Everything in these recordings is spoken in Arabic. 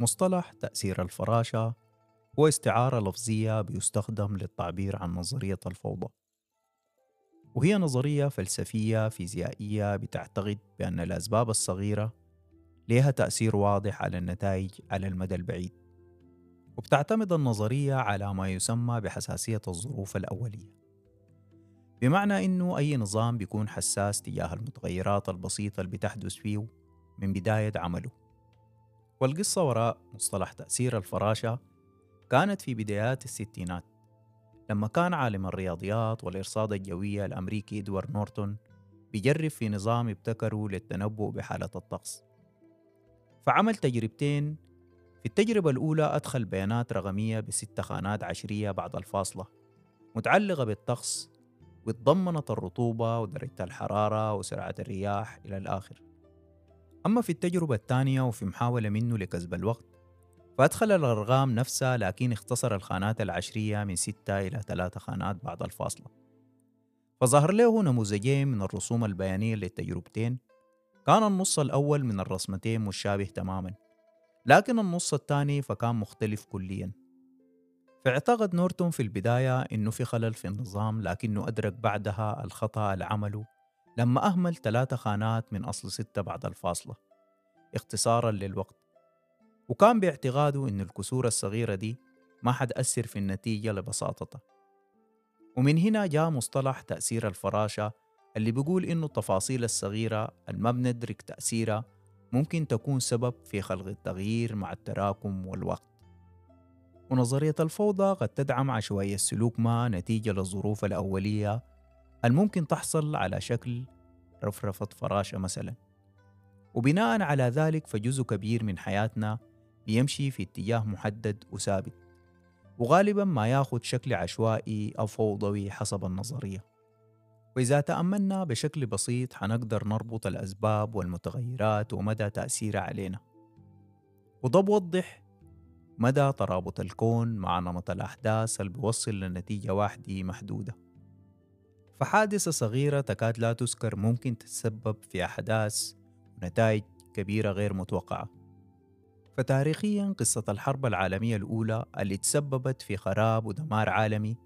مصطلح تأثير الفراشة هو استعارة لفظية بيستخدم للتعبير عن نظرية الفوضى. وهي نظرية فلسفية فيزيائية بتعتقد بأن الأسباب الصغيرة لها تأثير واضح على النتائج على المدى البعيد. وبتعتمد النظرية على ما يسمى بحساسية الظروف الأولية. بمعنى إنه أي نظام بيكون حساس تجاه المتغيرات البسيطة اللي بتحدث فيه من بداية عمله. والقصة وراء مصطلح تأثير الفراشة كانت في بدايات الستينات. لما كان عالم الرياضيات والإرصاد الجوية الأمريكي إدوارد نورتون بيجرب في نظام ابتكره للتنبؤ بحالة الطقس. فعمل تجربتين. في التجربة الأولى أدخل بيانات رقمية بست خانات عشرية بعد الفاصلة متعلقة بالطقس وتضمنت الرطوبة ودرجة الحرارة وسرعة الرياح إلى الآخر. أما في التجربة الثانية وفي محاولة منه لكسب الوقت فأدخل الأرقام نفسها لكن اختصر الخانات العشرية من ستة إلى ثلاثة خانات بعد الفاصلة. فظهر له نموذجين من الرسوم البيانية للتجربتين. كان النص الأول من الرسمتين مشابه تماما لكن النص الثاني فكان مختلف كليا. فاعتقد نورتون في البداية إنه في خلل في النظام لكنه أدرك بعدها الخطأ العمله لما أهمل ثلاثة خانات من أصل ستة بعد الفاصلة. اختصارا للوقت. وكان باعتقاده إن الكسور الصغيرة دي ما حتأثر في النتيجة لبساطتها ومن هنا جاء مصطلح تأثير الفراشة اللي بيقول إنه التفاصيل الصغيرة الما بندرك تأثيرها ممكن تكون سبب في خلق التغيير مع التراكم والوقت. ونظرية الفوضى قد تدعم عشوائية السلوك ما نتيجة للظروف الأولية الممكن تحصل على شكل رفرفة فراشة مثلا؟ وبناء على ذلك فجزء كبير من حياتنا بيمشي في اتجاه محدد وثابت وغالبا ما ياخذ شكل عشوائي أو فوضوي حسب النظرية. وإذا تأملنا بشكل بسيط حنقدر نربط الأسباب والمتغيرات ومدى تأثيرها علينا. وده بوضح مدى ترابط الكون مع نمط الأحداث اللي بيوصل لنتيجة واحدة محدودة. فحادثة صغيرة تكاد لا تذكر ممكن تتسبب في أحداث ونتائج كبيرة غير متوقعة. فتاريخيا قصة الحرب العالمية الأولى اللي تسببت في خراب ودمار عالمي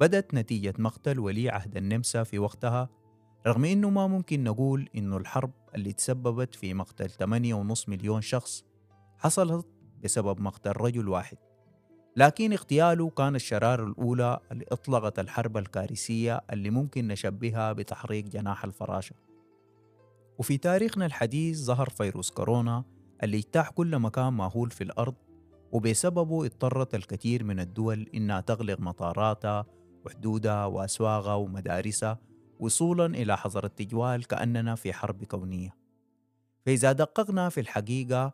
بدت نتيجة مقتل ولي عهد النمسا في وقتها رغم إنه ما ممكن نقول إنه الحرب اللي تسببت في مقتل 8.5 مليون شخص حصلت بسبب مقتل رجل واحد. لكن اغتياله كان الشرارة الأولى اللي أطلقت الحرب الكارثية اللي ممكن نشبهها بتحريق جناح الفراشة. وفي تاريخنا الحديث ظهر فيروس كورونا اللي اجتاح كل مكان ماهول في الأرض وبسببه اضطرت الكثير من الدول إنها تغلق مطاراتها وحدودها وأسواقها ومدارسها وصولا إلى حظر التجوال كأننا في حرب كونية. فإذا دققنا في الحقيقة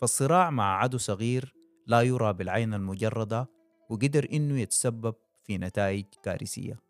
فالصراع مع عدو صغير لا يرى بالعين المجردة وقدر إنه يتسبب في نتائج كارثية.